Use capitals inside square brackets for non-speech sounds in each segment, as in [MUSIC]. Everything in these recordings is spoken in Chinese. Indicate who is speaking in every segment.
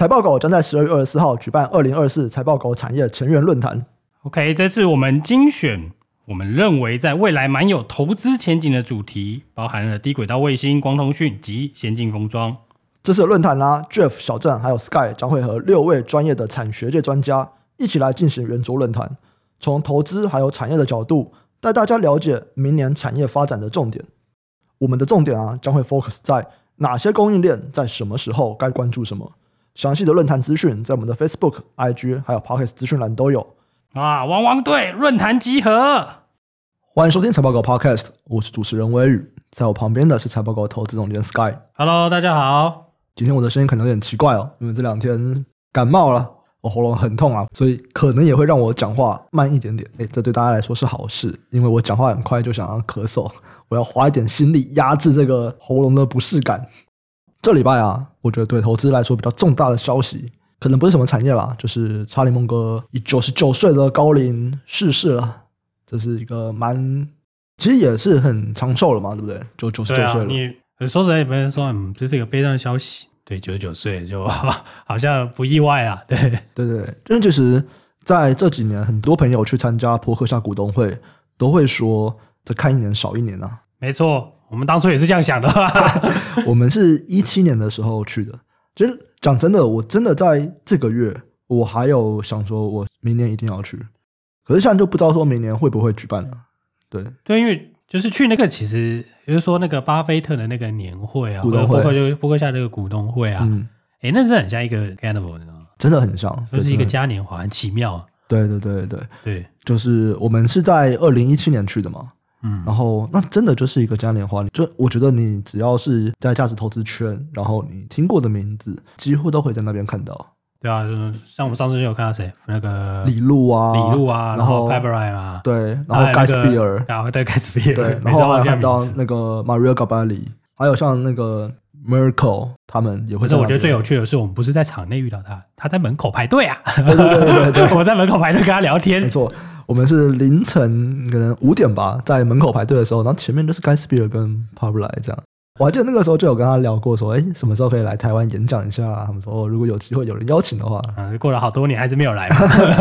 Speaker 1: 财报狗将在十二月二十四号举办二零二四财报狗产业成员论坛。
Speaker 2: OK，这次我们精选我们认为在未来蛮有投资前景的主题，包含了低轨道卫星、光通讯及先进封装。
Speaker 1: 这次的论坛啦，Jeff、小郑还有 Sky 将会和六位专业的产学界专家一起来进行圆桌论坛，从投资还有产业的角度带大家了解明年产业发展的重点。我们的重点啊，将会 focus 在哪些供应链在什么时候该关注什么。详细的论坛资讯在我们的 Facebook、IG 还有 Podcast 资讯栏都有
Speaker 2: 啊！汪汪队论坛集合，
Speaker 1: 欢迎收听财报狗 Podcast，我是主持人威宇，在我旁边的是财报狗投资总监 Sky。
Speaker 2: Hello，大家好。
Speaker 1: 今天我的声音可能有点奇怪哦，因为这两天感冒了，我喉咙很痛啊，所以可能也会让我讲话慢一点点。诶，这对大家来说是好事，因为我讲话很快就想要咳嗽，我要花一点心力压制这个喉咙的不适感。这礼拜啊，我觉得对投资来说比较重大的消息，可能不是什么产业啦，就是查理·孟格以九十九岁的高龄逝世了。这是一个蛮，其实也是很长寿了嘛，对不对？就九十九岁了。
Speaker 2: 你说实在，别人说，嗯，这是一个悲伤的消息。对，九十九岁就 [LAUGHS] 好像不意外啊。对，
Speaker 1: 对对对，因为其实在这几年，很多朋友去参加波克夏股东会，都会说这看一年少一年啊。
Speaker 2: 没错，我们当初也是这样想的。[LAUGHS]
Speaker 1: 我们是一七年的时候去的。其实讲真的，我真的在这个月，我还有想说，我明年一定要去。可是现在就不知道说明年会不会举办了。对
Speaker 2: 对，因为。就是去那个，其实就是说那个巴菲特的那个年会啊，
Speaker 1: 股
Speaker 2: 东会，就包括下这个股东会啊，嗯，哎，那真的很像一个 carnival，你知道吗？
Speaker 1: 真的很像，
Speaker 2: 就是一个嘉年华，很奇妙。
Speaker 1: 啊对对对
Speaker 2: 对对，
Speaker 1: 就是我们是在二零一七年去的嘛，嗯，然后那真的就是一个嘉年华，就我觉得你只要是在价值投资圈，然后你听过的名字，几乎都会在那边看到。
Speaker 2: 对啊，就是像我们上次就有看到谁，那个
Speaker 1: 李路啊，
Speaker 2: 李路啊，然后 Pepperine 啊，
Speaker 1: 对，然后盖斯比尔，
Speaker 2: 然后对盖斯比尔，
Speaker 1: 对，然后还看到 [LAUGHS] 那个 Maria Gabelli，还有像那个 Merkle，他们也会。可是
Speaker 2: 我觉得最有趣的是，我们不是在场内遇到他，他在门口排队啊。
Speaker 1: 对对对对，[LAUGHS]
Speaker 2: 我在门口排队跟他聊天。
Speaker 1: 没错，我们是凌晨可能五点吧，在门口排队的时候，然后前面就是盖斯比尔跟 Pepperine 这样。我还记得那个时候就有跟他聊过，说，哎，什么时候可以来台湾演讲一下？他们说，如果有机会有人邀请的话，[LAUGHS]
Speaker 2: 啊，过了好多年还是没有来。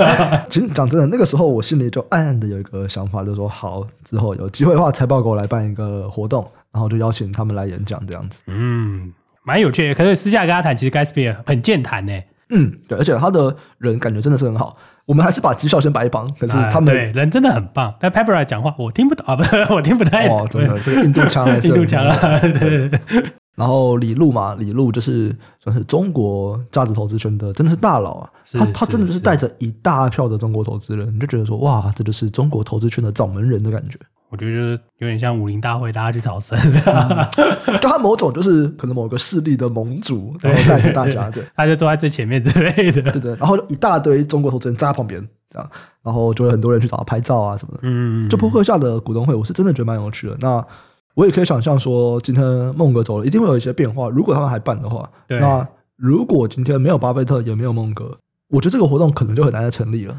Speaker 2: [LAUGHS]
Speaker 1: 其实讲真的，那个时候我心里就暗暗的有一个想法，就是说，好，之后有机会的话，财报狗来办一个活动，然后就邀请他们来演讲这样子。
Speaker 2: 嗯，蛮有趣的。可是私下跟他谈，其实盖斯比尔很健谈呢。
Speaker 1: 嗯，对，而且他的人感觉真的是很好。我们还是把绩效先摆一旁，可是他们、
Speaker 2: 哎、对人真的很棒。但 Pepperine 讲话我听不懂啊，不是我听不太懂。
Speaker 1: 真的，这个印度腔还是 [LAUGHS]
Speaker 2: 印度腔啊。对。[LAUGHS]
Speaker 1: 然后李路嘛，李路就是算是中国价值投资圈的，真的是大佬啊。他他真的是带着一大票的中国投资人，你就觉得说哇，这就是中国投资圈的掌门人的感觉。
Speaker 2: 我觉得就是有点像武林大会，大家去朝圣。
Speaker 1: 嗯、[LAUGHS] 就他某种就是可能某个势力的盟主，[LAUGHS] 然后带着大家，对，
Speaker 2: 他就坐在最前面之类的，
Speaker 1: 对对。然后一大堆中国投资人站在旁边，这样，然后就会很多人去找他拍照啊什么的。嗯，就扑克下的股东会，我是真的觉得蛮有趣的。那我也可以想象说，今天孟哥走了，一定会有一些变化。如果他们还办的话，那如果今天没有巴菲特，也没有孟哥，我觉得这个活动可能就很难再成立了。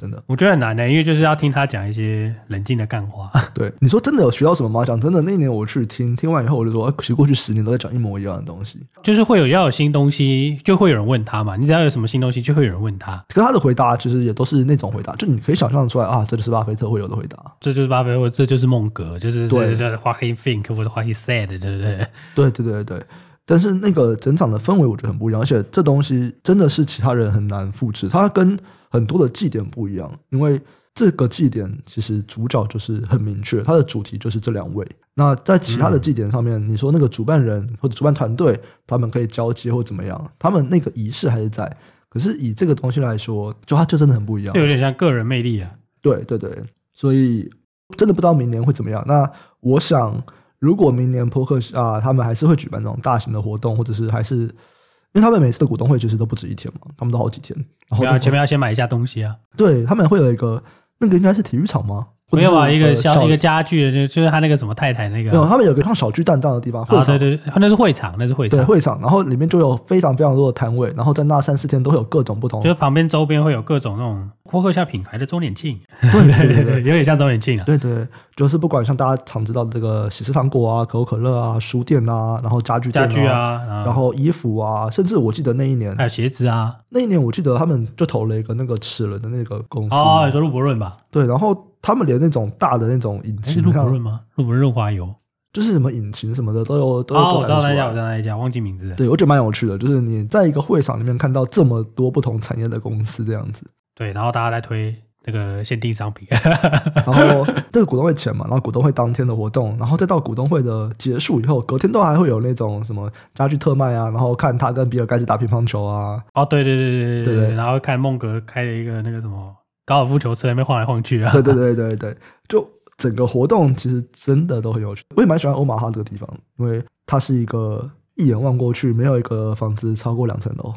Speaker 1: 真的，
Speaker 2: 我觉得很难的，因为就是要听他讲一些冷静的干话。[LAUGHS]
Speaker 1: 对，你说真的有学到什么吗？讲真的，那一年我去听，听完以后我就说，其实过去十年都在讲一模一样的东西。
Speaker 2: 就是会有要有新东西，就会有人问他嘛。你只要有什么新东西，就会有人问他。
Speaker 1: 可他的回答其实也都是那种回答，就你可以想象出来啊，这就是巴菲特会有的回答，
Speaker 2: 这就是巴菲特，这就是孟格，就是对对 what he think 或者 what he said，对不对？
Speaker 1: 对对对对。但是那个整场的氛围我觉得很不一样，而且这东西真的是其他人很难复制。它跟很多的祭典不一样，因为这个祭典其实主角就是很明确，它的主题就是这两位。那在其他的祭典上面，你说那个主办人或者主办团队，他们可以交接或怎么样，他们那个仪式还是在。可是以这个东西来说，就它就真的很不一样，
Speaker 2: 就有点像个人魅力啊。
Speaker 1: 对对对，所以真的不知道明年会怎么样。那我想。如果明年扑克啊，他们还是会举办这种大型的活动，或者是还是，因为他们每次的股东会其实都不止一天嘛，他们都好几天。然后
Speaker 2: 前面要先买一下东西啊。
Speaker 1: 对，他们会有一个那个应该是体育场吗？
Speaker 2: 没有啊，一个小，
Speaker 1: 小
Speaker 2: 一个家具的，就就是他那个什么太太那个。
Speaker 1: 没有，他们有个像小巨蛋这样的地方。
Speaker 2: 对对对，那是会场，那是会场。
Speaker 1: 对，会场，然后里面就有非常非常多的摊位，然后在那三四天都会有各种不同，
Speaker 2: 就是旁边周边会有各种那种波克夏品牌的周年庆。
Speaker 1: 对对对对，[LAUGHS]
Speaker 2: 有点像周年庆啊。
Speaker 1: 对对，就是不管像大家常知道的这个喜事糖果啊、可口可乐啊、书店啊，然后家具店啊，
Speaker 2: 家具啊，
Speaker 1: 然后衣服啊，甚至我记得那一年
Speaker 2: 还有鞋子啊，
Speaker 1: 那一年我记得他们就投了一个那个齿轮的那个公司。
Speaker 2: 哦，你说陆博润吧？
Speaker 1: 对，然后。他们连那种大的那种引擎，
Speaker 2: 陆伯润吗？陆伯润润滑油，
Speaker 1: 就是什么引擎什么的都有，都有。
Speaker 2: 哦，我知道那家，我知道那家，忘记名字。
Speaker 1: 对，我觉得蛮有趣的，就是你在一个会场里面看到这么多不同产业的公司这样子。
Speaker 2: 对，然后大家在推那个限定商品，[LAUGHS]
Speaker 1: 然后这个股东会前嘛，然后股东会当天的活动，然后再到股东会的结束以后，隔天都还会有那种什么家具特卖啊，然后看他跟比尔盖茨打乒乓球啊。
Speaker 2: 哦，对对对对对
Speaker 1: 对对，
Speaker 2: 然后看孟格开了一个那个什么。高尔夫球车在那边晃来晃去啊！
Speaker 1: 对对对对对，就整个活动其实真的都很有趣。我也蛮喜欢欧马哈这个地方，因为它是一个一眼望过去没有一个房子超过两层楼。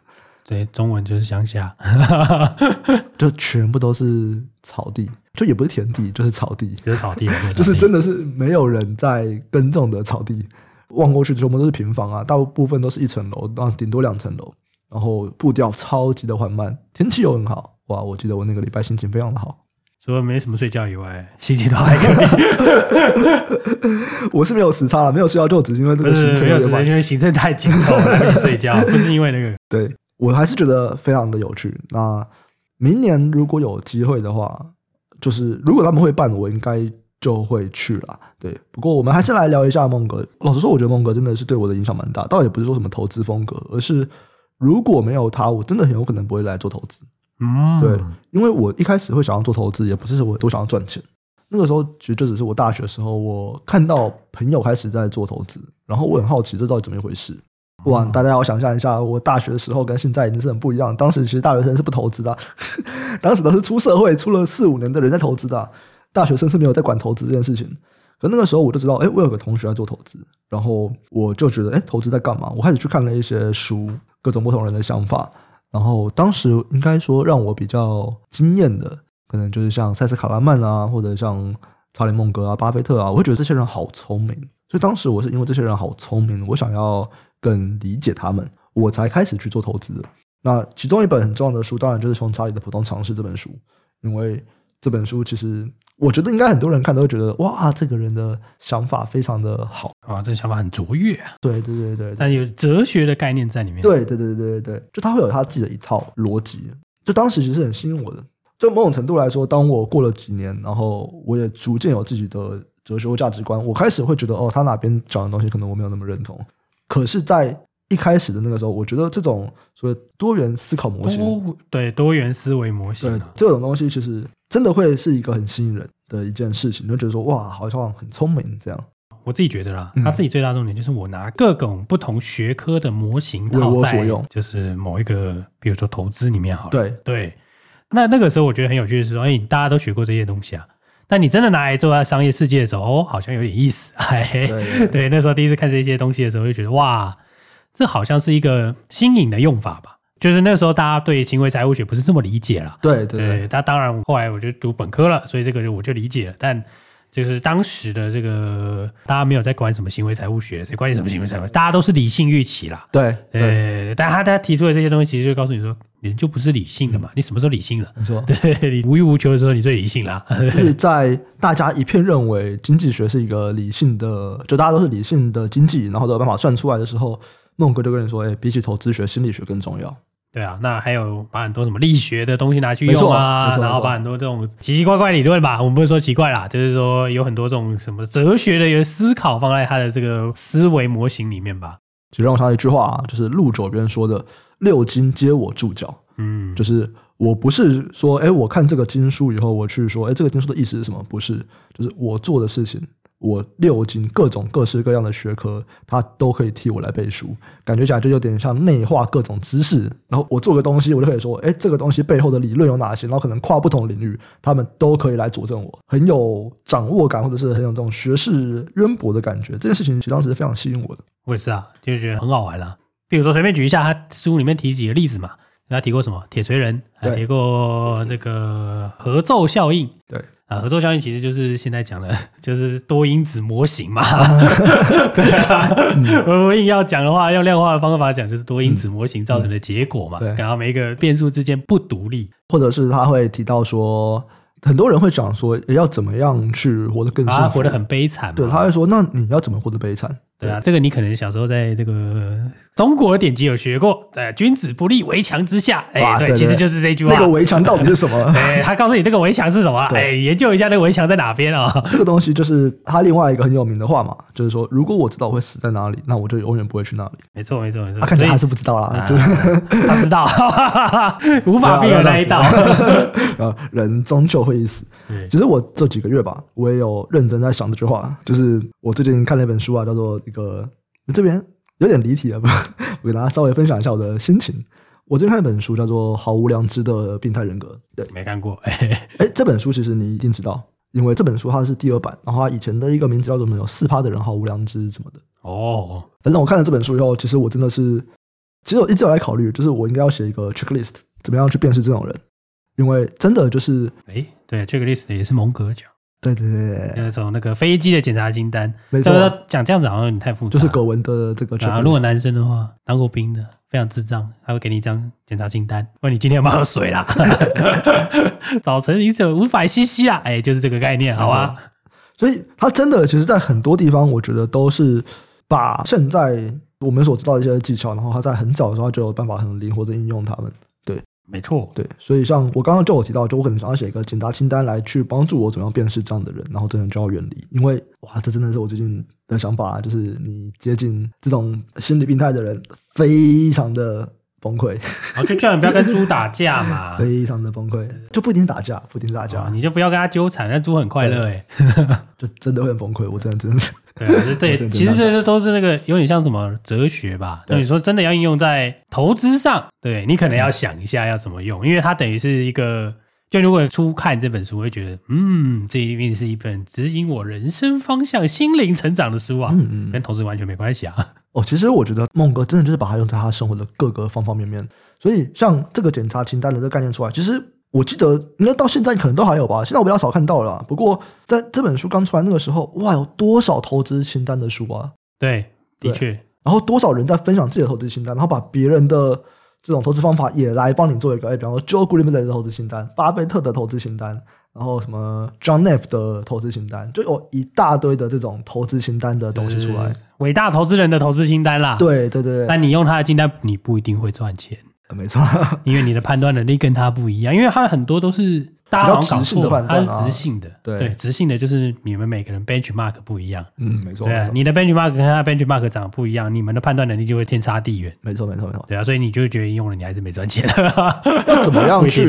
Speaker 1: [LAUGHS]
Speaker 2: 对，中文就是乡下 [LAUGHS] [LAUGHS]
Speaker 1: 就全部都是草地，就也不是田地，就是草地，
Speaker 2: 就是草地，
Speaker 1: 就是真的是没有人在耕种的草地。望过去全部都是平房啊，大部分都是一层楼，然后顶多两层楼，然后步调超级的缓慢，天气又很好。哇！我记得我那个礼拜心情非常的好，
Speaker 2: 除了没什么睡觉以外，[LAUGHS] 心情都还可以。[LAUGHS]
Speaker 1: 我是没有时差了，没有睡觉就只是因为这个行程，
Speaker 2: 因为行程太紧凑了，没睡觉，不是因为那个。
Speaker 1: 对，我还是觉得非常的有趣。那明年如果有机会的话，就是如果他们会办，我应该就会去了。对，不过我们还是来聊一下孟格。老实说，我觉得孟格真的是对我的影响蛮大，倒也不是说什么投资风格，而是如果没有他，我真的很有可能不会来做投资。
Speaker 2: 嗯，
Speaker 1: 对，因为我一开始会想要做投资，也不是我都想要赚钱。那个时候其实就只是我大学的时候，我看到朋友开始在做投资，然后我很好奇这到底怎么一回事。哇，大家要想象一下，我大学的时候跟现在已经是很不一样。当时其实大学生是不投资的，[LAUGHS] 当时都是出社会出了四五年的人在投资的，大学生是没有在管投资这件事情。可那个时候我就知道，哎，我有个同学在做投资，然后我就觉得，哎，投资在干嘛？我开始去看了一些书，各种不同人的想法。然后当时应该说让我比较惊艳的，可能就是像塞斯·卡拉曼啊，或者像查理·孟格啊、巴菲特啊，我会觉得这些人好聪明。所以当时我是因为这些人好聪明，我想要更理解他们，我才开始去做投资。那其中一本很重要的书，当然就是《穷查理的普通常识》这本书，因为这本书其实。我觉得应该很多人看都会觉得哇，这个人的想法非常的好
Speaker 2: 啊，这个想法很卓越啊。
Speaker 1: 对对对对，
Speaker 2: 但有哲学的概念在里面。
Speaker 1: 对对对对对对，就他会有他自己的一套逻辑。就当时其实很吸引我的，就某种程度来说，当我过了几年，然后我也逐渐有自己的哲学或价值观，我开始会觉得哦，他哪边讲的东西可能我没有那么认同。可是，在一开始的那个时候，我觉得这种所谓多元思考模型，
Speaker 2: 多对多元思维模型，啊，
Speaker 1: 对这种东西其实。真的会是一个很吸引人的一件事情，你就觉得说哇，好像很聪明这样。
Speaker 2: 我自己觉得啦，他自己最大重点就是我拿各种不同学科的模型套
Speaker 1: 我所用，
Speaker 2: 就是某一个，比如说投资里面好了。
Speaker 1: 对
Speaker 2: 对，那那个时候我觉得很有趣的是说，哎，大家都学过这些东西啊，但你真的拿来做在商业世界的时候，哦，好像有点意思。哎，对，对，对，[LAUGHS] 对，那时候第一次看这些东西的时候，就觉得哇，这好像是一个新颖的用法吧。就是那时候，大家对行为财务学不是这么理解了。
Speaker 1: 对对对，
Speaker 2: 他当然后来我就读本科了，所以这个我就理解了。但就是当时的这个大家没有在管什么行为财务学，谁管你什么行为财务？大家都是理性预期啦。
Speaker 1: 对
Speaker 2: 对，但他他提出的这些东西，其实就告诉你说，你就不是理性的嘛。你什么时候理性了？
Speaker 1: 没错，[LAUGHS]
Speaker 2: 对你无欲无求的时候，你最理性啦。
Speaker 1: 就是在大家一片认为经济学是一个理性的，就大家都是理性的经济，然后都有办法算出来的时候，孟哥就跟你说：“哎，比起投资学，心理学更重要。”
Speaker 2: 对啊，那还有把很多什么力学的东西拿去用啊，然后把很多这种奇奇怪怪理论吧，我们不是说奇怪啦，就是说有很多这种什么哲学的思考放在他的这个思维模型里面吧。
Speaker 1: 其实让我想到一句话啊，就是陆九边说的“六经皆我注脚”，嗯，就是我不是说，哎，我看这个经书以后，我去说，哎，这个经书的意思是什么？不是，就是我做的事情。我六经各种各式各样的学科，他都可以替我来背书，感觉起来就有点像内化各种知识。然后我做个东西，我就可以说，哎，这个东西背后的理论有哪些？然后可能跨不同领域，他们都可以来佐证我，很有掌握感，或者是很有这种学识渊博的感觉。这件事情其实当时是非常吸引我的。
Speaker 2: 我也是啊，就觉得很好玩啦。比如说随便举一下，他书里面提几个例子嘛。他提过什么？铁锤人，还提过那个合奏效应。
Speaker 1: 对。
Speaker 2: 啊，合作效应其实就是现在讲的，就是多因子模型嘛。[LAUGHS] 对啊，如果硬要讲的话，用量化的方法讲，就是多因子模型造成的结果嘛。对然后每一个变数之间不独立，
Speaker 1: 或者是他会提到说。很多人会讲说，要怎么样去活得更幸福？
Speaker 2: 啊、活得很悲惨。
Speaker 1: 对，他会说，那你要怎么活得悲惨？
Speaker 2: 对啊，这个你可能小时候在这个中国的典籍有学过。对，君子不立围墙之下。哎，对，其实就是这句话。
Speaker 1: 那个围墙到底是什么？[LAUGHS]
Speaker 2: 哎，他告诉你那个围墙是什么？哎，研究一下那个围墙在哪边啊？
Speaker 1: 这个东西就是他另外一个很有名的话嘛，就是说，如果我知道我会死在哪里，那我就永远不会去那里。
Speaker 2: 没错，没错，没错。
Speaker 1: 他看起来还是不知道啦，就是
Speaker 2: 他知道，[LAUGHS] 无法避免那一道。[LAUGHS]
Speaker 1: 呃，人终究会死。其实我这几个月吧，我也有认真在想这句话，就是我最近看了一本书啊，叫做一个。这边有点离题了，[LAUGHS] 我给大家稍微分享一下我的心情。我最近看一本书，叫做《毫无良知的病态人格》。对，
Speaker 2: 没看过。[LAUGHS]
Speaker 1: 哎，这本书其实你一定知道，因为这本书它是第二版，然后它以前的一个名字叫做“有四趴的人毫无良知”什么的。
Speaker 2: 哦，
Speaker 1: 反正我看了这本书以后，其实我真的是，其实我一直有来考虑，就是我应该要写一个 checklist，怎么样去辨识这种人，因为真的就是，
Speaker 2: 哎，对，checklist 也是蒙格讲。
Speaker 1: 对对对，
Speaker 2: 那种那个飞机的检查清单，
Speaker 1: 没错。
Speaker 2: 讲这样子好像有点太复杂。
Speaker 1: 就是狗文的这个。
Speaker 2: 啊，如果男生的话，当过兵的，非常智障，他会给你一张检查清单，问你今天有没有喝水啦。[LAUGHS] 早晨饮水五百 CC 啊，哎，就是这个概念，好吧？
Speaker 1: 所以他真的，其实，在很多地方，我觉得都是把现在我们所知道的一些技巧，然后他在很早的时候就有办法很灵活的应用他们。
Speaker 2: 没错，
Speaker 1: 对，所以像我刚刚就有提到，就我可能想要写一个检查清单来去帮助我怎么样辨识这样的人，然后真的就要远离，因为哇，这真的是我最近的想法，就是你接近这种心理病态的人，非常的崩溃。
Speaker 2: 哦，就叫你不要跟猪 [LAUGHS] 打架嘛，
Speaker 1: 非常的崩溃，就不一定打架，不一定打架，
Speaker 2: 哦，你就不要跟他纠缠，那猪很快乐哎，[LAUGHS]
Speaker 1: 就真的会很崩溃，我真的真的是。
Speaker 2: 对啊，这这其实这些都是那个有点像什么哲学吧？那你说真的要应用在投资上，对你可能要想一下要怎么用，因为它等于是一个，就如果初看这本书，会觉得嗯，这一定是一本指引我人生方向、心灵成长的书啊，嗯嗯，跟投资完全没关系啊。[LAUGHS]
Speaker 1: 哦，其实我觉得孟哥真的就是把它用在他生活的各个方方面面，所以像这个检查清单的这个概念出来，其实。我记得应该到现在可能都还有吧，现在我比较少看到了。不过在这本书刚出来那个时候，哇，有多少投资清单的书啊？
Speaker 2: 对，的确。
Speaker 1: 然后多少人在分享自己的投资清单，然后把别人的这种投资方法也来帮你做一个，哎，比方说 Joe Greenberg 的投资清单、巴菲特的投资清单，然后什么 John Neff 的投资清单，就有一大堆的这种投资清单的东西出来。
Speaker 2: 伟大投资人的投资清单啦。
Speaker 1: 对对对。
Speaker 2: 但你用他的清单，你不一定会赚钱。
Speaker 1: 没错，
Speaker 2: 因为你的判断能力跟他不一样，因为他很多都是大家好像搞错了，他是直性的，对，直性的就是你们每个人 benchmark 不一样，
Speaker 1: 嗯，没错，
Speaker 2: 对，你的 benchmark 跟他 benchmark 长得不一样，你们的判断能力就会天差地远，
Speaker 1: 没错，没错，没错，
Speaker 2: 对啊，所以你就会觉得用了你还是没赚钱，
Speaker 1: 要怎么样去，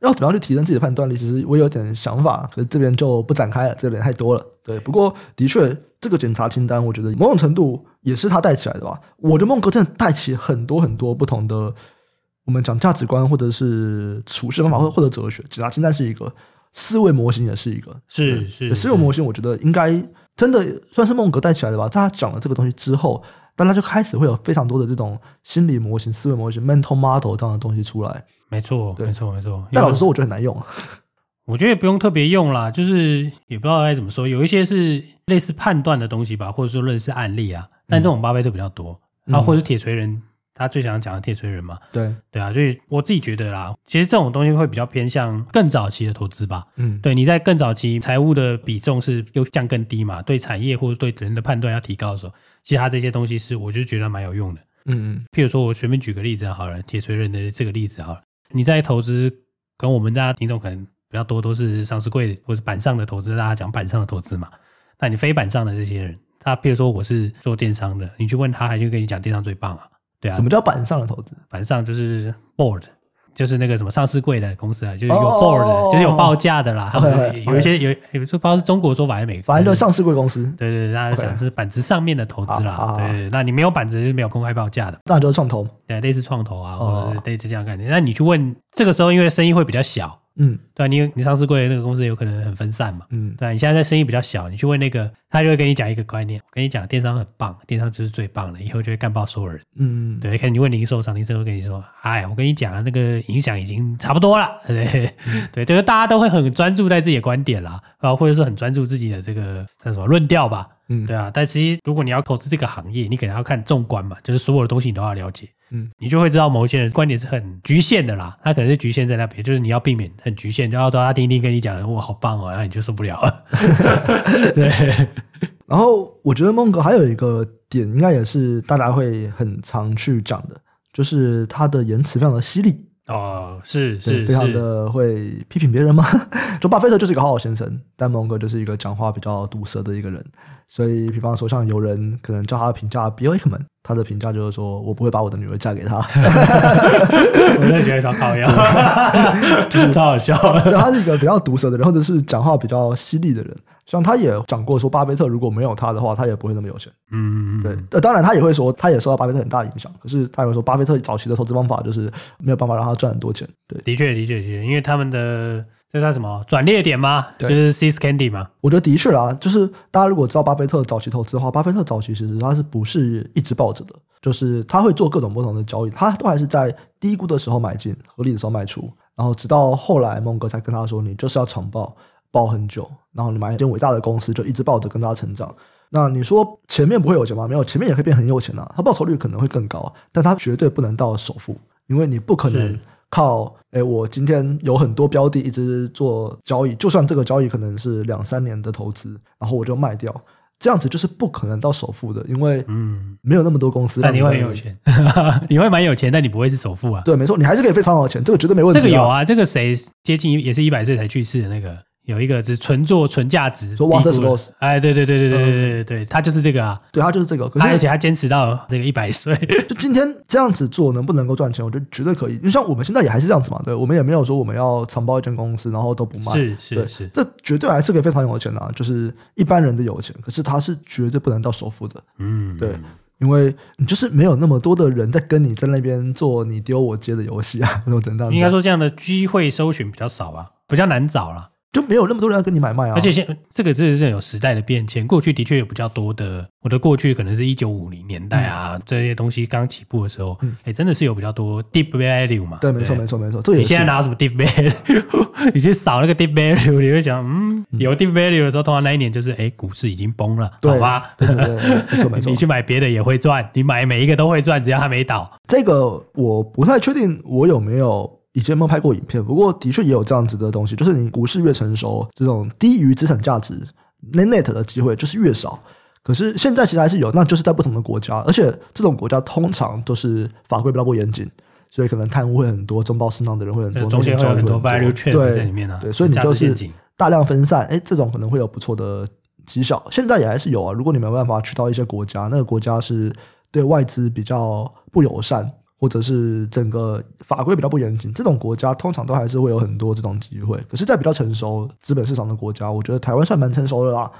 Speaker 1: 要怎么样去提升自己的判断力？其实我有点想法，可是这边就不展开了，这边太多了，对，不过的确这个检查清单，我觉得某种程度也是他带起来的吧，我的梦哥真的带起很多很多不同的。我们讲价值观，或者是处事方法，或或者哲学，检查清单是一个思维模型，也是一个
Speaker 2: 是是
Speaker 1: 思维模型。我觉得应该真的算是孟格带起来的吧。他讲了这个东西之后，大家就开始会有非常多的这种心理模型、思维模型 （mental model） 这样的东西出来。
Speaker 2: 没错，没错，没错。
Speaker 1: 但老实说，我觉得很难用。
Speaker 2: 我觉得也不用特别用啦，就是。也不知道该怎么说。有一些是。类似判断的东西吧，或者说类似案例啊。但这种巴菲特比较多，然后或者铁锤人。他最想讲的铁锤人嘛，
Speaker 1: 对
Speaker 2: 对啊，所以我自己觉得啦，其实这种东西会比较偏向更早期的投资吧。嗯，对，你在更早期财务的比重是又降更低嘛，对产业或者对人的判断要提高的时候，其实他这些东西是我就觉得蛮有用的。嗯嗯，譬如说我随便举个例子好了，铁锤人的这个例子好了，你在投资跟我们大家听众可能比较多都是上市柜或者板上的投资，大家讲板上的投资嘛，那你非板上的这些人，他譬如说我是做电商的，你去问他，还就跟你讲电商最棒啊。对啊，
Speaker 1: 什么叫板上的投资？
Speaker 2: 板上就是 board，就是那个什么上市柜的公司啊，就是有 board，、oh, 就是有报价的啦。Okay, 他们有一些有，有不知道是中国说法还是美国，
Speaker 1: 反正就上市柜公司。
Speaker 2: 对对对，大家讲是板子上面的投资啦。对，对，对，那你没有板子就是没有公开报价的，
Speaker 1: 那就是创投，
Speaker 2: 对，类似创投啊，或者类似这样概念。那你去问这个时候，因为生意会比较小，嗯，对啊，你你上市过的那个公司有可能很分散嘛，嗯，对啊，你现在在生意比较小，你去问那个，他就会跟你讲一个观念，我跟你讲，电商很棒，电商就是最棒的，以后就会干爆所有人，嗯，对，可能你问零售商，零售会跟你说，哎，我跟你讲那个影响已经差不多了，对，嗯、对，这个大家都会很专注在自己的观点啦，啊，或者说很专注自己的这个叫什么论调吧，嗯，对啊，但其实如果你要投资这个行业，你可能要看纵观嘛，就是所有的东西你都要了解。嗯，你就会知道某一些人观点是很局限的啦，他可能是局限在那边，就是你要避免很局限，就要找他听听跟你讲，哇，好棒哦，然后你就受不了了。[LAUGHS] 对，
Speaker 1: 然后我觉得孟哥还有一个点，应该也是大家会很常去讲的，就是他的言辞非常的犀利。
Speaker 2: 哦，是是，
Speaker 1: 非常的会批评别人吗？[LAUGHS] 就巴菲特就是一个好好先生，但蒙哥就是一个讲话比较毒舌的一个人。所以，比方说，像有人可能叫他评价 Bill Ackman，他的评价就是说：“我不会把我的女儿嫁给他。[LAUGHS] ”
Speaker 2: 我真的觉得超讨厌，就是超好笑。
Speaker 1: 对，他是一个比较毒舌的人，或者是讲话比较犀利的人。像他也讲过说，巴菲特如果没有他的话，他也不会那么有钱。嗯，对。呃，当然他也会说，他也受到巴菲特很大的影响。可是他也会说，巴菲特早期的投资方法就是没有办法让他赚很多钱。对，
Speaker 2: 的确，的确，的确，因为他们的。这算什么转捩点吗？就是 See's Candy 吗？
Speaker 1: 我觉得的确啊，就是大家如果知道巴菲特早期投资的话，巴菲特早期其实他是不是一直抱着的？就是他会做各种不同的交易，他都还是在低估的时候买进，合理的时候卖出，然后直到后来孟哥才跟他说：“你就是要长抱，抱很久，然后你买一间伟大的公司，就一直抱着跟他成长。”那你说前面不会有钱吗？没有，前面也可以变很有钱啊，他报酬率可能会更高，但他绝对不能到首富，因为你不可能。靠，哎，我今天有很多标的一直做交易，就算这个交易可能是两三年的投资，然后我就卖掉，这样子就是不可能到首富的，因为嗯，没有那么多公司。
Speaker 2: 但你会很有钱，[LAUGHS] 你会蛮有钱，但你不会是首富啊。
Speaker 1: 对，没错，你还是可以非常有钱，这个绝对没问题。
Speaker 2: 这个有啊，这个谁接近也是一百岁才去世的那个。有一个是纯做纯价值，
Speaker 1: 说 Walter Sloss，
Speaker 2: 哎，对对对对对对对对，他就是这个啊，
Speaker 1: 对他就是这个，可
Speaker 2: 是而且他坚持到这个一百岁，[LAUGHS]
Speaker 1: 就今天这样子做能不能够赚钱？我觉得绝对可以。就像我们现在也还是这样子嘛，对，我们也没有说我们要承包一间公司，然后都不卖，
Speaker 2: 是是是，
Speaker 1: 这绝对还是可以非常有钱的啊，就是一般人的有钱，可是他是绝对不能到首富的，嗯，对，因为你就是没有那么多的人在跟你在那边做你丢我接的游戏啊，[LAUGHS] 我等等，
Speaker 2: 应该说这样的机会搜寻比较少吧，比较难找了。
Speaker 1: 就没有那么多人要跟你买卖啊！
Speaker 2: 而且现这个真的是有时代的变迁，过去的确有比较多的，我的过去可能是一九五零年代啊，嗯、这些东西刚起步的时候，哎、嗯，真的是有比较多 deep value 嘛？
Speaker 1: 对，没错，没错，没错。这个、
Speaker 2: 你现在拿什么 deep value？[LAUGHS] 你去扫那个 deep value，你会想，嗯，有 deep value 的时候，通常那一年就是，哎，股市已经崩了，对好吧？对对对，没错没错。[LAUGHS] 你去买别的也会赚，你买每一个都会赚，只要它没倒。
Speaker 1: 这个我不太确定，我有没有。以前没有拍过影片，不过的确也有这样子的东西，就是你股市越成熟，这种低于资产价值 net net 的机会就是越少。可是现在其实还是有，那就是在不同的国家，而且这种国家通常都是法规比较不严谨，所以可能贪污会很多，中饱私囊的人会很多，
Speaker 2: 中间会有很多 value chain 在里面
Speaker 1: 啊。对，所以你就是大量分散，哎，这种可能会有不错的绩效。现在也还是有啊，如果你没办法去到一些国家，那个国家是对外资比较不友善。或者是整个法规比较不严谨，这种国家通常都还是会有很多这种机会。可是，在比较成熟资本市场的国家，我觉得台湾算蛮成熟的啦。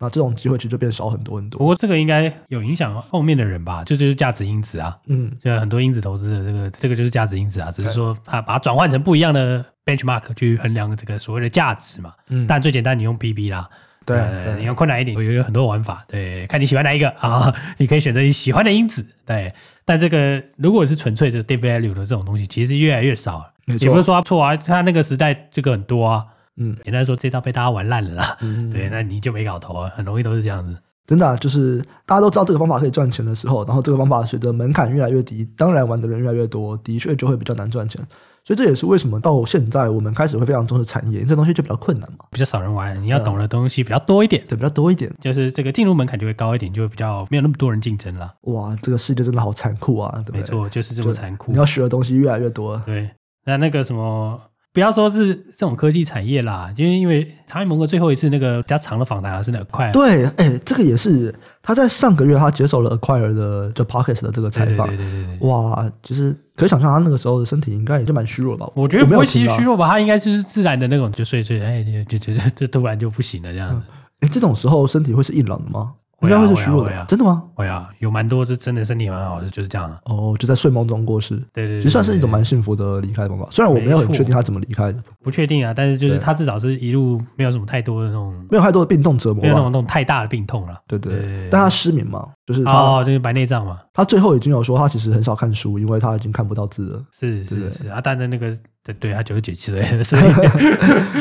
Speaker 1: 那这种机会其实就变少很多很多。
Speaker 2: 不过，这个应该有影响后面的人吧？就就是价值因子啊。嗯，就很多因子投资的这个，这个就是价值因子啊。只是说，它把它转换成不一样的 benchmark 去衡量这个所谓的价值嘛。嗯，但最简单，你用 PB 啦。对，对，你要困难一点，有有很多玩法，对，看你喜欢哪一个啊，[LAUGHS] 你可以选择你喜欢的因子，对。但这个如果是纯粹的 deep value 的这种东西，其实越来越少，没错，也不是说错啊，他那个时代这个很多啊，嗯，简单说这套被大家玩烂了啦，嗯，对，那你就没搞头啊，很容易都是这样子。
Speaker 1: 真的啊，就是大家都知道这个方法可以赚钱的时候，然后这个方法随着门槛越来越低，当然玩的人越来越多，的确就会比较难赚钱。所以这也是为什么到现在我们开始会非常重视产业，这东西就比较困难嘛，
Speaker 2: 比较少人玩，你要懂的东西比较多一点，
Speaker 1: 对，比较多一点，
Speaker 2: 就是这个进入门槛就会高一点，就会比较没有那么多人竞争了。
Speaker 1: 哇，这个世界真的好残酷啊，对不对？
Speaker 2: 没错，就是这么残酷。
Speaker 1: 你要学的东西越来越多。
Speaker 2: 对，那那个什么。不要说是这种科技产业啦，就是因为查理蒙格最后一次那个比较长的访谈还是那个快。
Speaker 1: 对，哎、欸，这个也是他在上个月他接受了 Acquire 的就 Podcast 的这个采访。对对对。哇，就是可以想象他那个时候的身体应该也就蛮虚弱吧？
Speaker 2: 我觉得不会其实虚弱吧，他应该就是自然的那种，就睡睡，哎，就就就就突然就不行了这样子。
Speaker 1: 哎、嗯欸，这种时候身体会是硬朗的吗？应该会是虚弱的，
Speaker 2: 啊啊啊、
Speaker 1: 真的吗？
Speaker 2: 会啊，有蛮多是真的身体蛮好的，就是这样、啊。
Speaker 1: 哦，就在睡梦中过世。
Speaker 2: 对对，
Speaker 1: 其实算是一种蛮幸福的离开方法。虽然我没有很确定他怎么离开的，
Speaker 2: 不确定啊，但是就是他至少是一路没有什么太多的那种，
Speaker 1: 没有太多的病痛折磨，
Speaker 2: 没有那种那种太大的病痛了。
Speaker 1: 对对，但他失眠嘛，就是他
Speaker 2: 哦，就是白内障嘛。
Speaker 1: 他最后已经有说，他其实很少看书，因为他已经看不到字了。
Speaker 2: 是是是啊，但是那个对对，他九十九岁了，[LAUGHS] 所以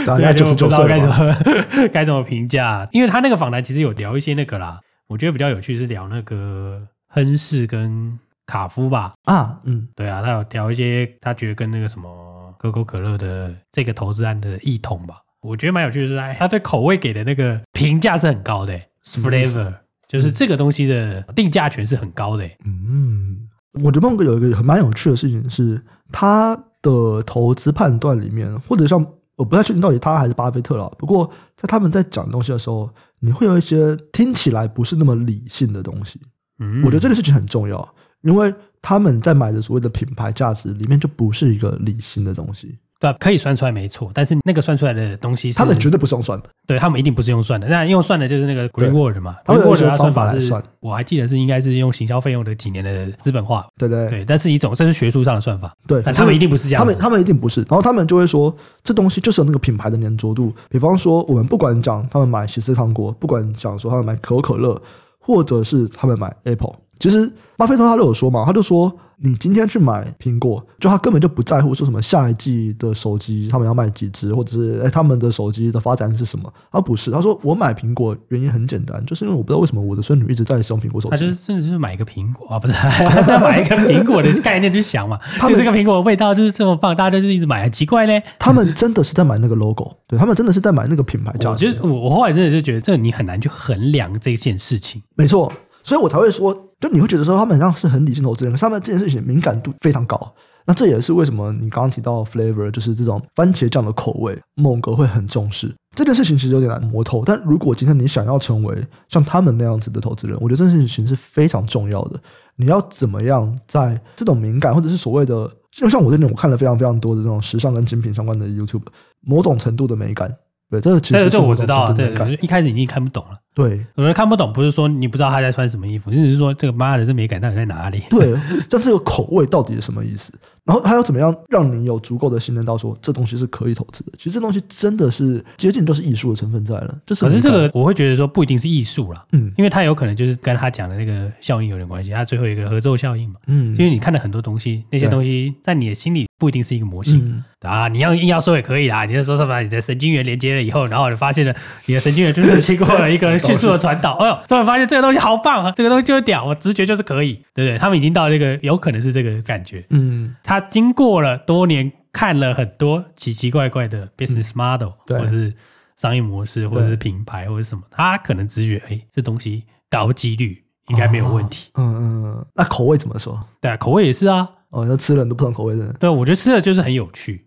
Speaker 1: 大概九十九岁，
Speaker 2: 该怎么 [LAUGHS] 该怎么评价？因为他那个访谈其实有聊一些那个啦。我觉得比较有趣是聊那个亨氏跟卡夫吧。
Speaker 1: 啊，嗯，
Speaker 2: 对啊，他有聊一些他觉得跟那个什么可口可乐的这个投资案的异同吧。我觉得蛮有趣的是，他对口味给的那个评价是很高的，flavor 就是这个东西的定价权是很高的。
Speaker 1: 嗯，我觉得孟哥有一个很蛮有趣的事情是，他的投资判断里面，或者像。我不太确定到底他还是巴菲特了。不过在他们在讲东西的时候，你会有一些听起来不是那么理性的东西。嗯，我觉得这个事情很重要，因为他们在买的所谓的品牌价值里面就不是一个理性的东西。
Speaker 2: 对、啊，可以算出来没错，但是那个算出来的东西是，
Speaker 1: 他们绝对不是用算的。
Speaker 2: 对，他们一定不是用算的，那用算的就是那个 Greenwald 嘛。Greenwald 的算法是，算我还记得是应该是用行销费用的几年的资本化。
Speaker 1: 对对
Speaker 2: 对，但是一种这是学术上的算法。
Speaker 1: 对，
Speaker 2: 但他们一定不是这样。
Speaker 1: 他们他们一定不是，然后他们就会说，这东西就是有那个品牌的粘着度。比方说，我们不管讲他们买喜事糖果，不管讲说他们买可口可乐，或者是他们买 Apple。其实巴菲特他都有说嘛，他就说，你今天去买苹果，就他根本就不在乎说什么下一季的手机他们要卖几只，或者是哎他们的手机的发展是什么？他不是，他说我买苹果原因很简单，就是因为我不知道为什么我的孙女一直在使用苹果手机。
Speaker 2: 他就是甚至是买一个苹果啊，不是他是要买一个苹果的概念去想嘛，[LAUGHS] 就这个苹果的味道就是这么棒，大家就是一直买，很奇怪嘞。
Speaker 1: 他们真的是在买那个 logo，对他们真的是在买那个品牌价值。
Speaker 2: 我我后来真的就觉得这你很难去衡量这件事情，
Speaker 1: 没错。所以我才会说，就你会觉得说他们好像是很理性投资人，可是他们这件事情敏感度非常高。那这也是为什么你刚刚提到 flavor，就是这种番茄酱的口味，孟格会很重视这件事情，其实有点难摸透。但如果今天你想要成为像他们那样子的投资人，我觉得这件事情是非常重要的。你要怎么样在这种敏感，或者是所谓的，就像我这边我看了非常非常多的这种时尚跟精品相关的 YouTube，某种程度的美感。对，这个其实是
Speaker 2: 我知道，对，一开始你已经看不懂了。
Speaker 1: 对，
Speaker 2: 有人看不懂，不是说你不知道他在穿什么衣服，只是说这个妈的这美感到底在哪里？
Speaker 1: 对，像这个口味到底是什么意思？然后他要怎么样让你有足够的信任到说这东西是可以投资的？其实这东西真的是接近都是艺术的成分在了。就是，可
Speaker 2: 是这个我会觉得说不一定是艺术啦，
Speaker 1: 嗯，
Speaker 2: 因为他有可能就是跟他讲的那个效应有点关系，他最后一个合奏效应嘛，
Speaker 1: 嗯，
Speaker 2: 因为你看了很多东西，那些东西在你的心里不一定是一个模型、嗯、啊。你要硬要说也可以啦，你就说什么你的神经元连接了以后，然后你发现了你的神经元就是经过了一个迅速的传导。哎呦，突然发现这个东西好棒啊！这个东西就是屌，我直觉就是可以，对不对？他们已经到那个有可能是这个感觉，
Speaker 1: 嗯，
Speaker 2: 他经过了多年看了很多奇奇怪怪的 business model，、嗯、或者是商业模式，或者是品牌，或者是什么，他可能直觉，哎，这东西高几率应该没有问题。
Speaker 1: 嗯嗯嗯，那口味怎么说？
Speaker 2: 对啊，口味也是啊。
Speaker 1: 哦，要吃了很多不同口味的。
Speaker 2: 对，我觉得吃的就是很有趣。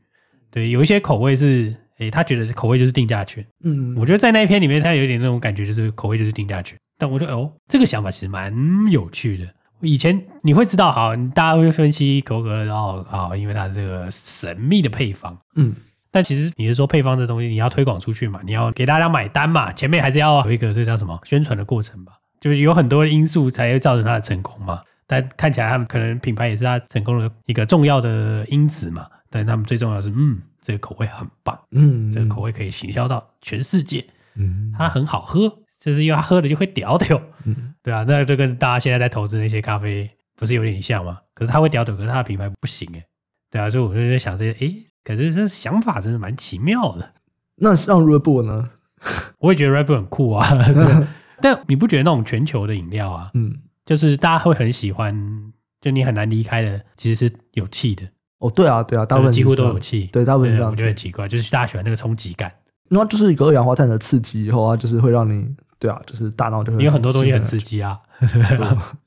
Speaker 2: 对，有一些口味是。诶，他觉得口味就是定价权。
Speaker 1: 嗯，
Speaker 2: 我觉得在那一篇里面，他有一点那种感觉，就是口味就是定价权。但我觉得，哦，这个想法其实蛮有趣的。以前你会知道，好，大家会分析可口可乐，然后好，因为它这个神秘的配方。
Speaker 1: 嗯，
Speaker 2: 但其实你是说配方这东西，你要推广出去嘛，你要给大家买单嘛，前面还是要有一个这叫什么宣传的过程吧？就是有很多因素才会造成它的成功嘛。但看起来他们可能品牌也是他成功的一个重要的因子嘛。但他们最重要的是，嗯。这个口味很棒，
Speaker 1: 嗯，
Speaker 2: 这个口味可以行销到全世界，
Speaker 1: 嗯，
Speaker 2: 它很好喝，就是因为它喝了就会屌屌，
Speaker 1: 嗯，
Speaker 2: 对啊，那就跟大家现在在投资那些咖啡不是有点像吗？可是它会屌屌，可是它的品牌不行哎，对啊，所以我就在想这些，诶，可是这想法真的蛮奇妙的。
Speaker 1: 那像 Red Bull 呢？[LAUGHS]
Speaker 2: 我也觉得 Red Bull 很酷啊，[LAUGHS] 但你不觉得那种全球的饮料啊，
Speaker 1: 嗯，
Speaker 2: 就是大家会很喜欢，就你很难离开的，其实是有气的。
Speaker 1: 哦，对啊，对啊，大部分
Speaker 2: 几乎都有气，
Speaker 1: 对，大部分这样，
Speaker 2: 我觉得很奇怪，就是大家喜欢那个冲击感，
Speaker 1: 那就是一个二氧化碳的刺激以后啊，就是会让你，对啊，就是大脑就会。
Speaker 2: 有很多东西很刺激啊，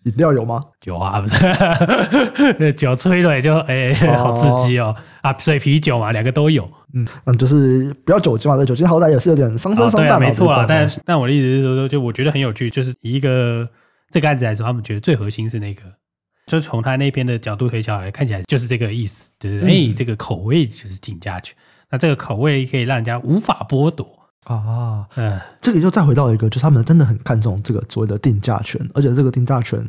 Speaker 1: 饮料有吗？[LAUGHS]
Speaker 2: 酒啊，不是，[LAUGHS] 酒吹了也就哎，[LAUGHS] 好刺激哦。啊，水啤酒嘛，两个都有，
Speaker 1: 嗯嗯，就是不要酒精嘛，这酒精好歹也是有点伤身伤大脑，
Speaker 2: 没错啊，但但我的意思是说，就我觉得很有趣，就是以一个这个案子来说，他们觉得最核心是那个。就从他那边的角度推敲来看起来就是这个意思，对不对？哎、嗯，这个口味就是定价权，那这个口味可以让人家无法剥夺
Speaker 1: 啊。嗯，这个就再回到一个，就是他们真的很看重这个所谓的定价权，而且这个定价权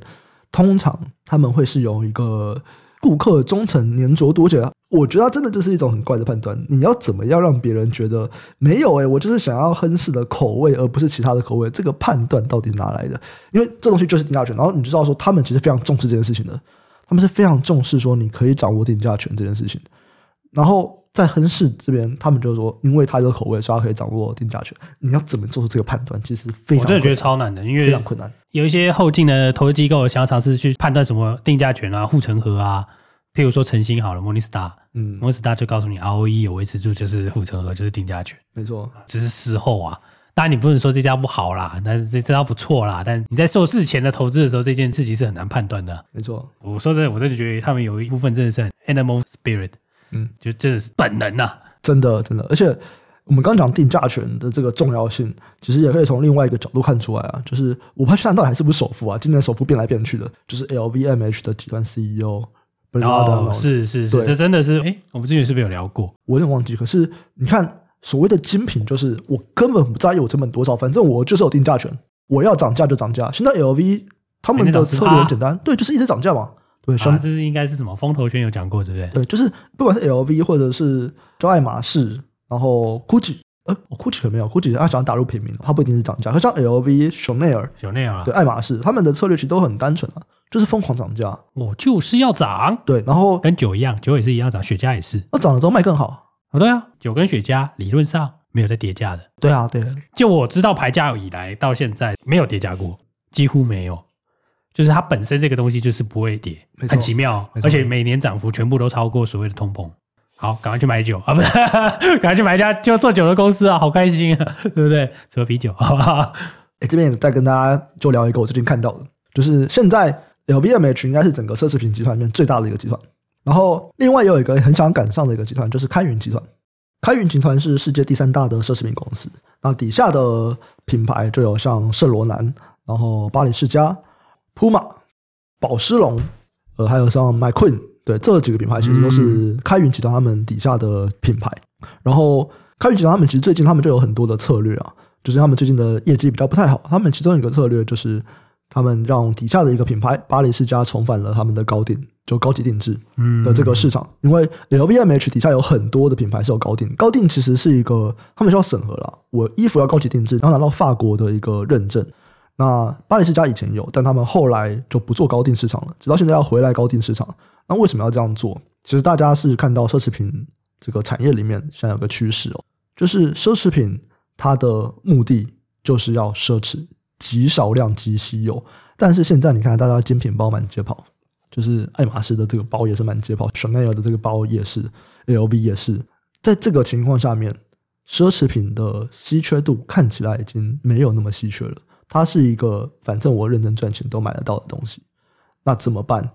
Speaker 1: 通常他们会是由一个。顾客忠诚粘着度，而且我觉得它真的就是一种很怪的判断。你要怎么样让别人觉得没有、欸？诶我就是想要亨氏的口味，而不是其他的口味。这个判断到底哪来的？因为这东西就是定价权。然后你就知道说，他们其实非常重视这件事情的。他们是非常重视说，你可以掌握定价权这件事情。然后。在亨氏这边，他们就是说，因为他有口味，所以他可以掌握定价权。你要怎么做出这个判断？其实非常，我真的
Speaker 2: 觉得超难的，因为
Speaker 1: 非常困难。
Speaker 2: 有一些后进的投资机构想要尝试去判断什么定价权啊、护城河啊。譬如说晨星好了，Morningstar，嗯，Morningstar 就告诉你，ROE 有维持住就是护城河，就是定价权。
Speaker 1: 没错，
Speaker 2: 只是事后啊。当然你不能说这家不好啦，但是这这家不错啦。但你在受事前的投资的时候，这件事情是很难判断的。
Speaker 1: 没错，
Speaker 2: 我说真的，我真的觉得他们有一部分真的是很 animal spirit，嗯，就真的是本能呐、啊。
Speaker 1: 真的，真的，而且我们刚讲定价权的这个重要性，其实也可以从另外一个角度看出来啊，就是五趴去到底还是不是首富啊？今年首富变来变去的，就是 LVMH 的集团 CEO。
Speaker 2: 哦，是是是，这真的是，哎，我们之前是不是有聊过？
Speaker 1: 我有点忘记。可是你看，所谓的精品，就是我根本不在意我成本多少，反正我就是有定价权，我要涨价就涨价。现在 LV 他们的策略很简单，对，就是一直涨价嘛。对，
Speaker 2: 啊，这是应该是什么？风投圈有讲过，对不对？
Speaker 1: 对，就是不管是 LV 或者是叫爱马仕，然后 GUCCI，呃，GUCCI 可没有，GUCCI 他想打入平民，他不一定是涨价。可像 LV、Chanel、
Speaker 2: Chanel，
Speaker 1: 对，爱马仕，他们的策略其实都很单纯啊，就是疯狂涨价。
Speaker 2: 我就是要涨，
Speaker 1: 对，然后
Speaker 2: 跟酒一样，酒也是一样涨，雪茄也是。
Speaker 1: 那涨了之后卖更好
Speaker 2: 啊？对啊，酒跟雪茄理论上没有在跌价的。
Speaker 1: 对啊，对。
Speaker 2: 就我知道牌价以来到现在没有跌价过，几乎没有。就是它本身这个东西就是不会跌，很奇妙，而且每年涨幅全部都超过所谓的通膨。好，赶快去买酒啊！不是，[LAUGHS] 赶快去买一家就做酒的公司啊！好开心啊，[LAUGHS] 对不对？喝啤酒，好不好？
Speaker 1: 哎，这边再跟大家就聊一个我最近看到的，就是现在 LVMH 应该是整个奢侈品集团里面最大的一个集团。然后另外也有一个很想赶上的一个集团，就是开云集团。开云集团是世界第三大的奢侈品公司，那底下的品牌就有像圣罗兰，然后巴黎世家。Puma、宝诗龙，呃，还有像 McQueen，对，这几个品牌其实都是开云集团他们底下的品牌。然后开云集团他们其实最近他们就有很多的策略啊，就是他们最近的业绩比较不太好。他们其中一个策略就是他们让底下的一个品牌巴黎世家重返了他们的高定，就高级定制的这个市场。因为 LVMH 底下有很多的品牌是有高定，高定其实是一个他们需要审核了，我衣服要高级定制，然后拿到法国的一个认证。那巴黎世家以前有，但他们后来就不做高定市场了，直到现在要回来高定市场。那为什么要这样做？其实大家是看到奢侈品这个产业里面现在有个趋势哦，就是奢侈品它的目的就是要奢侈，极少量极稀有。但是现在你看，大家精品包满街跑，就是爱马仕的这个包也是满街跑，Chanel 的这个包也是，LV 也是。在这个情况下面，奢侈品的稀缺度看起来已经没有那么稀缺了。它是一个反正我认真赚钱都买得到的东西，那怎么办？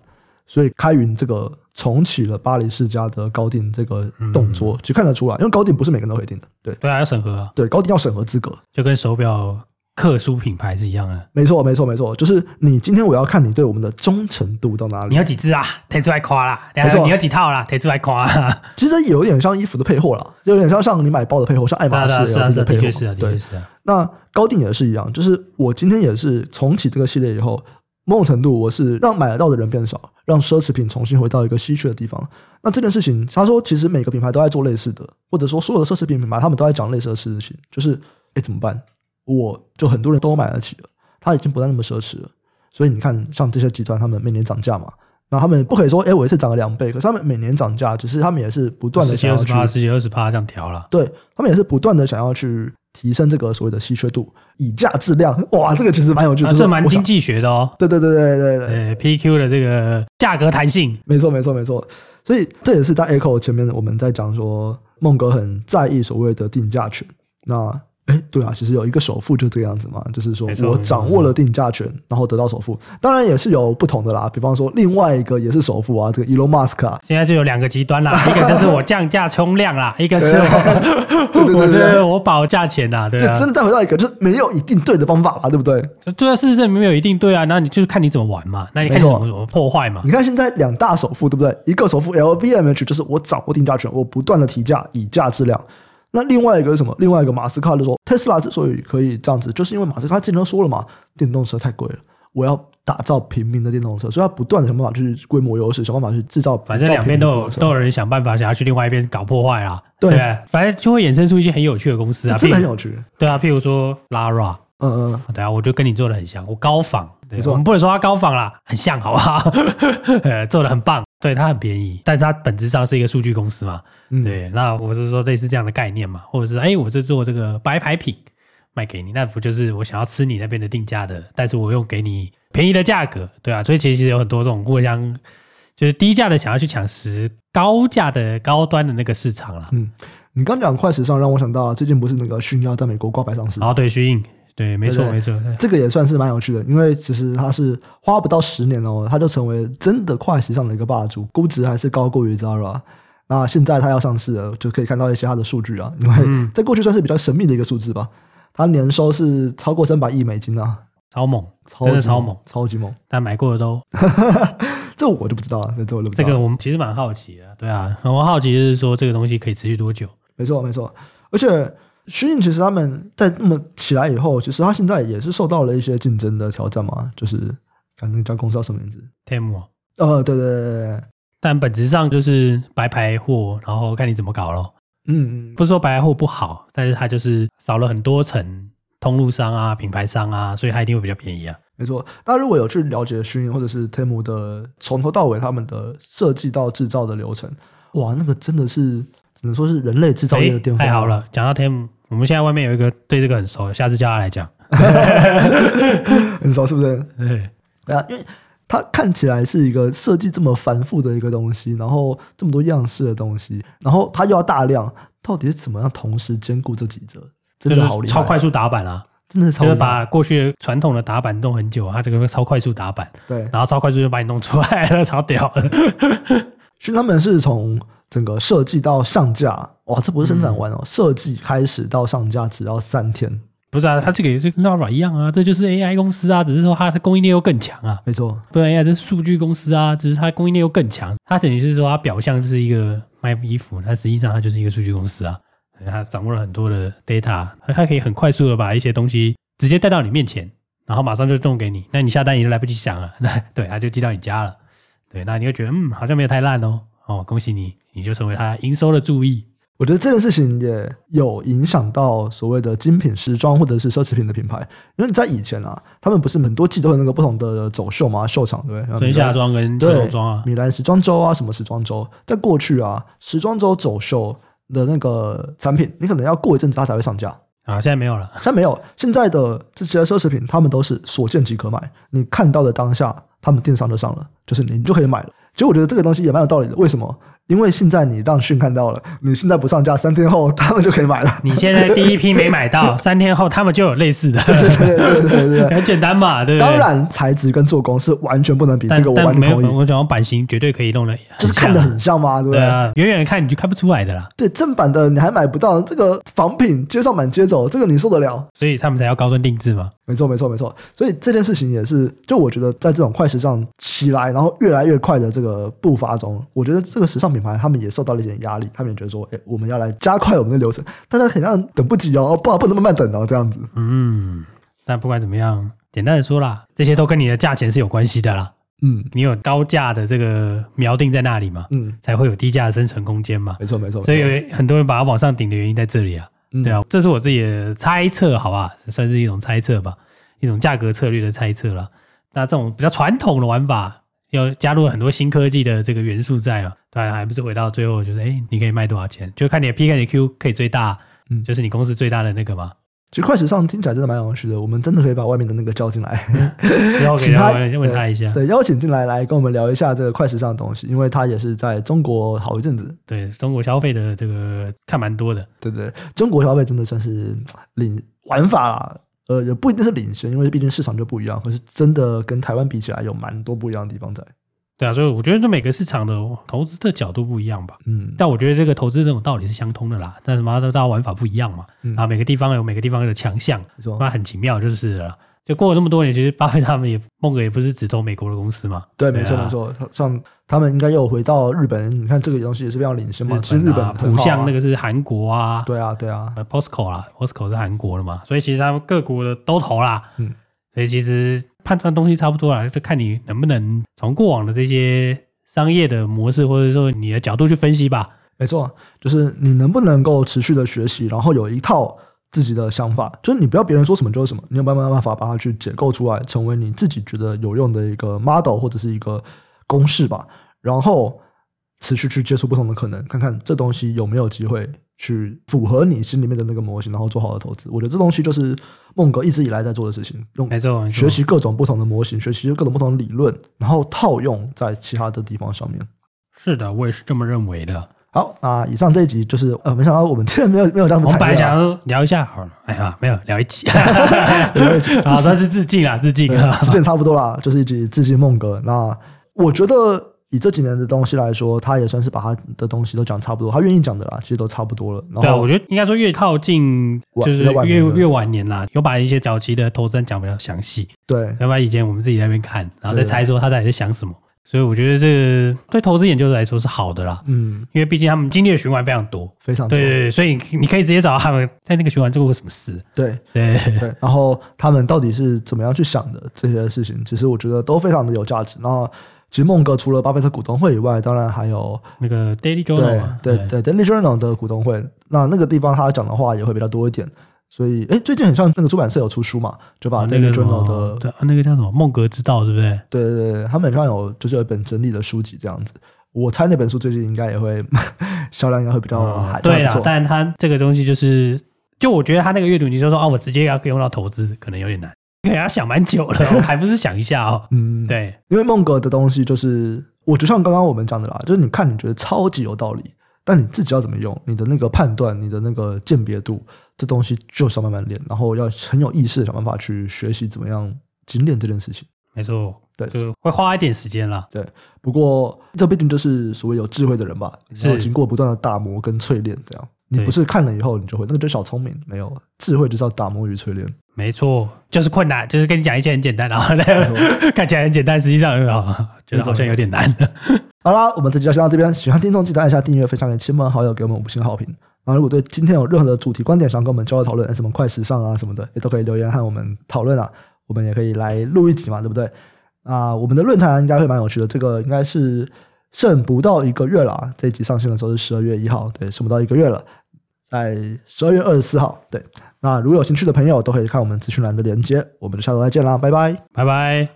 Speaker 1: 所以开云这个重启了巴黎世家的高定这个动作，其实看得出来，因为高定不是每个人都可以定的，对
Speaker 2: 对，还要审核啊，
Speaker 1: 对，高定要审核资格，
Speaker 2: 就跟手表。特殊品牌是一样的，
Speaker 1: 没错，没错，没错，就是你今天我要看你对我们的忠诚度到哪里。
Speaker 2: 你有几只啊？提出来夸啦！没错，你有几套啦？提出来夸。[LAUGHS]
Speaker 1: 其实有点像衣服的配货啦，就有点像像你买包的配货，像爱马仕的配货。
Speaker 2: 是啊，对，是啊。
Speaker 1: 那高定也是一样，就是我今天也是重启这个系列以后，某种程度我是让买得到的人变少，让奢侈品重新回到一个稀缺的地方。那这件事情，他说其实每个品牌都在做类似的，或者说所有的奢侈品品牌他们都在讲类似的事情，就是哎怎么办？我就很多人都买得起了，他已经不再那么奢侈了。所以你看，像这些集团，他们每年涨价嘛，那他们不可以说，哎，我一次涨了两倍，可是他们每年涨价，只是他们也是不断的想要去十几二十趴、十几二十趴这样调了。对，他们也是不断的想要去提升这个所谓的稀缺度，以价质量。哇，这个其实蛮有趣的，啊、这蛮
Speaker 2: 经济学的哦。
Speaker 1: 对对对对对对，
Speaker 2: 对，PQ 的这个价格弹性，
Speaker 1: 没错没错没错。所以这也是在 Echo 前面我们在讲说，孟哥很在意所谓的定价权。那哎，对啊，其实有一个首富就这个样子嘛，就是说我掌握了定价权，然后得到首富。当然也是有不同的啦，比方说另外一个也是首付啊，这个 Elon Musk 啊。
Speaker 2: 现在就有两个极端啦，一个就是我降价冲量啦，一个是我，对对对对，[LAUGHS] 我保价钱呐，对啊。
Speaker 1: 就真的带回到一个，就是没有一定对的方法嘛，对不对？
Speaker 2: 对啊，事实上没有一定对啊，那你就是看你怎么玩嘛，那你看你怎么怎么破坏嘛。
Speaker 1: 你看现在两大首富，对不对？一个首富 LVMH 就是我掌握定价权，我不断的提价，以价质量。那另外一个是什么？另外一个马斯克就说，特斯拉之所以可以这样子，就是因为马斯克他之前都说了嘛，电动车太贵了，我要打造平民的电动车，所以他不断的想办法去规模优势，想办法去制造。
Speaker 2: 反正两边都有都有人想办法想要去另外一边搞破坏啦。对，对，反正就会衍生出一些很有趣的公司啊，
Speaker 1: 真的很有趣。
Speaker 2: 对啊，譬如说 Lara。
Speaker 1: 嗯嗯，
Speaker 2: 对啊，我就跟你做的很像，我高仿，对，我们不能说他高仿啦，很像，好不好？[LAUGHS] 呃，做的很棒，对，它很便宜，但它本质上是一个数据公司嘛，嗯、对，那我是说类似这样的概念嘛，或者是哎，我是做这个白牌品卖给你，那不就是我想要吃你那边的定价的，但是我用给你便宜的价格，对啊，所以其实有很多这种互相就是低价的想要去抢食高价的高端的那个市场了。
Speaker 1: 嗯，你刚讲快时尚让我想到最近不是那个迅要在美国挂牌上市，
Speaker 2: 哦，对，迅印。对，没错，没错，
Speaker 1: 这个也算是蛮有趣的，因为其实它是花不到十年哦，它就成为真的快时尚的一个霸主，估值还是高过于 Zara。那现在它要上市了，就可以看到一些它的数据啊，[LAUGHS] 因为在过去算是比较神秘的一个数字吧，它年收是超过三百亿美金啊，
Speaker 2: 超猛，真的超猛，
Speaker 1: 超级猛。
Speaker 2: 但买过的都，[LAUGHS]
Speaker 1: 这我就不知道了，这这我就不知道。
Speaker 2: 这个我们其实蛮好奇的，对啊，我好奇就是说这个东西可以持续多久？
Speaker 1: 没错，没错，而且。迅印其实他们在那么起来以后，其实他现在也是受到了一些竞争的挑战嘛。就是，看那家公司叫什么名字
Speaker 2: ？Temu。
Speaker 1: 呃，对对对对。
Speaker 2: 但本质上就是白牌货，然后看你怎么搞咯。
Speaker 1: 嗯嗯。
Speaker 2: 不是说白牌货不好，但是它就是少了很多层通路商啊、品牌商啊，所以它一定会比较便宜啊。
Speaker 1: 没错。大家如果有去了解迅印或者是 Temu 的从头到尾他们的设计到制造的流程，哇，那个真的是只能说是人类制造业的巅峰。
Speaker 2: 太好了，讲到 Temu。我们现在外面有一个对这个很熟，下次叫他来讲。[LAUGHS]
Speaker 1: 很熟是不是？
Speaker 2: 对，
Speaker 1: 对啊，因为它看起来是一个设计这么繁复的一个东西，然后这么多样式的东西，然后它又要大量，到底是怎么样同时兼顾这几者？真的好厉害，
Speaker 2: 超快速打板啊！
Speaker 1: 真的是超快速，
Speaker 2: 就是把过去传统的打板弄很久，它这个超快速打板，
Speaker 1: 对，
Speaker 2: 然后超快速就把你弄出来了，超屌的。[LAUGHS]
Speaker 1: 所以他们是从。整个设计到上架，哇，这不是生产完哦，设计开始到上架只要三天。
Speaker 2: 不是啊，它这个也是跟 Lara 一样啊，这就是 AI 公司啊，只是说它的供应链又更强啊。
Speaker 1: 没错，
Speaker 2: 对呀，这是数据公司啊，只是它供应链又更强。它等于是说，它表象是一个卖衣服，它实际上它就是一个数据公司啊。它掌握了很多的 data，它可以很快速的把一些东西直接带到你面前，然后马上就送给你。那你下单你就来不及想了，对，它就寄到你家了。对，那你会觉得嗯，好像没有太烂哦。哦，恭喜你。你就成为他营收的注意，
Speaker 1: 我觉得这件事情也有影响到所谓的精品时装或者是奢侈品的品牌，因为你在以前啊，他们不是很多季都有那个不同的走秀嘛，秀场对不对？
Speaker 2: 春夏装跟秋冬装啊，
Speaker 1: 米兰时装周啊，什么时装周，在过去啊，时装周走秀的那个产品，你可能要过一阵子它才会上架
Speaker 2: 啊，现在没有了，
Speaker 1: 现在没有，现在的这些奢侈品，他们都是所见即可买，你看到的当下，他们电商就上了，就是你就可以买了。其实我觉得这个东西也蛮有道理的，为什么？因为现在你让迅看到了，你现在不上架，三天后他们就可以买了。
Speaker 2: 你现在第一批没买到，[LAUGHS] 三天后他们就有类似的。
Speaker 1: 对对对对对对，
Speaker 2: 很简单嘛，对不对？
Speaker 1: 当然，材质跟做工是完全不能比，这个我完全同意。
Speaker 2: 我讲版型绝对可以弄的，
Speaker 1: 就是看得很像嘛，对不
Speaker 2: 对？远远的看你就看不出来的啦。
Speaker 1: 对，正版的你还买不到，这个仿品街上满街走，这个你受得了？
Speaker 2: 所以他们才要高端定制嘛。
Speaker 1: 没错，没错，没错。所以这件事情也是，就我觉得在这种快时尚起来，然后越来越快的这个步伐中，我觉得这个时尚品牌他们也受到了。一点压力，他们也觉得说，哎，我们要来加快我们的流程，大家很像等不及哦，不好，不能慢慢等哦，这样子。
Speaker 2: 嗯，但不管怎么样，简单的说啦，这些都跟你的价钱是有关系的啦。
Speaker 1: 嗯，
Speaker 2: 你有高价的这个锚定在那里嘛，
Speaker 1: 嗯，
Speaker 2: 才会有低价的生存空间嘛。
Speaker 1: 没错，没错。
Speaker 2: 所以有很多人把它往上顶的原因在这里啊。嗯、对啊，这是我自己的猜测，好吧，算是一种猜测吧，一种价格策略的猜测了。那这种比较传统的玩法。要加入很多新科技的这个元素在啊，对，还不是回到最后就是，哎，你可以卖多少钱？就看你的 P 跟你的 Q 可以最大，嗯，就是你公司最大的那个嘛？
Speaker 1: 其实快时尚听起来真的蛮有趣的，我们真的可以把外面的那个叫进来，[LAUGHS]
Speaker 2: 之后可以他问他一下，
Speaker 1: 对，邀请进来来跟我们聊一下这个快时尚的东西，因为他也是在中国好一阵子，
Speaker 2: 对中国消费的这个看蛮多的，
Speaker 1: 对对，中国消费真的算是领玩法啦。呃，也不一定是领先，因为毕竟市场就不一样。可是真的跟台湾比起来，有蛮多不一样的地方在。
Speaker 2: 对啊，所以我觉得这每个市场的投资的角度不一样吧。
Speaker 1: 嗯，
Speaker 2: 但我觉得这个投资这种道理是相通的啦。但是嘛，大家玩法不一样嘛。嗯、啊，每个地方有每个地方的强项，那很奇妙就是了。就过了这么多年，其实巴菲特他们也孟格也不是只投美国的公司嘛。
Speaker 1: 对，没错没错，像他们应该又回到日本，你看这个东西也是非常领先嘛。其实日本很
Speaker 2: 像那个是韩国啊。
Speaker 1: 对啊对啊
Speaker 2: ，POSCO 啦，POSCO 是韩国的嘛，所以其实他们各国的都投啦。嗯，所以其实判断东西差不多啦，就看你能不能从过往的这些商业的模式，或者说你的角度去分析吧。
Speaker 1: 没错，就是你能不能够持续的学习，然后有一套自己的想法，就是你不要别人说什么就是什么，你有办法办法把它去解构出来，成为你自己觉得有用的一个 model 或者是一个公式吧。然后持续去接触不同的可能，看看这东西有没有机会去符合你心里面的那个模型，然后做好的投资。我觉得这东西就是孟格一直以来在做的事情，用
Speaker 2: 没错，
Speaker 1: 学习各种不同的模型，学习各种不同的理论，然后套用在其他的地方上面。
Speaker 2: 是的，我也是这么认为的。
Speaker 1: 好，啊以上这一集就是呃，没想到我们真的没有 [LAUGHS] 没有这。
Speaker 2: 我们本来想聊一下，好了，哎呀，没有聊一集，聊一集，[LAUGHS] [LAUGHS] 好，算是致敬啦，致敬啊，
Speaker 1: 时间差不多啦，就是一集致敬梦哥。那我觉得以这几年的东西来说，他也算是把他的东西都讲差不多，他愿意讲的啦，其实都差不多了。然后
Speaker 2: 对啊，我觉得应该说越靠近就是越越晚年啦，有把一些早期的投资讲比较详细。
Speaker 1: 对，
Speaker 2: 要不然以前我们自己在那边看，然后再猜说他到底在想什么。所以我觉得这个对投资研究来说是好的啦，嗯，因为毕竟他们经历的循环非常多，
Speaker 1: 非常多，
Speaker 2: 对对对，所以你可以直接找到他们在那个循环做过什么事，
Speaker 1: 对。
Speaker 2: 对。
Speaker 1: 对，然后他们到底是怎么样去想的这些事情，其实我觉得都非常的有价值。然后其实孟哥除了巴菲特股东会以外，当然还有
Speaker 2: 那个 Daily Journal，
Speaker 1: 对。对对 Daily Journal 的股东会，那那个地方他讲的话也会比较多一点。所以，哎，最近很像那个出版社有出书嘛，就把那个 journal 的
Speaker 2: 对，那个叫什么《梦格之道》，对不对？
Speaker 1: 对对对，他们好像有就是有一本整理的书籍这样子。我猜那本书最近应该也会 [LAUGHS] 销量应该会比较好。
Speaker 2: 对啊，但它这个东西就是，就我觉得他那个阅读，你就说啊，我直接要可以用到投资，可能有点难，可能要想蛮久了，我还不是想一下哦。[LAUGHS] 嗯，对，
Speaker 1: 因为梦格的东西就是，我就像刚刚我们讲的啦，就是你看你觉得超级有道理。但你自己要怎么用？你的那个判断，你的那个鉴别度，这东西就是要慢慢练，然后要很有意识的想办法去学习怎么样精炼这件事情。
Speaker 2: 没错，对，就会花一点时间啦。
Speaker 1: 对，不过这毕竟就是所谓有智慧的人吧，是要经过不断的打磨跟淬炼，这样。你不是看了以后你就会，那个就是小聪明，没有智慧就是要打磨与淬炼。
Speaker 2: 没错，就是困难，就是跟你讲一些很简单，然后那个看起来很简单，实际上啊，觉得好像有点难。[LAUGHS]
Speaker 1: 好啦，我们这集就先到这边。喜欢听众记得按下订阅，分享给亲朋好友，给我们五星好评。啊，如果对今天有任何的主题观点想跟我们交流讨论，什么快时尚啊什么的，也都可以留言和我们讨论啊。我们也可以来录一集嘛，对不对？啊，我们的论坛应该会蛮有趣的。这个应该是剩不到一个月了啊。这一集上线的时候是十二月一号，对，剩不到一个月了，在十二月二十四号。对，那如果有兴趣的朋友都可以看我们资讯栏的连接。我们就下周再见啦，拜拜，
Speaker 2: 拜拜。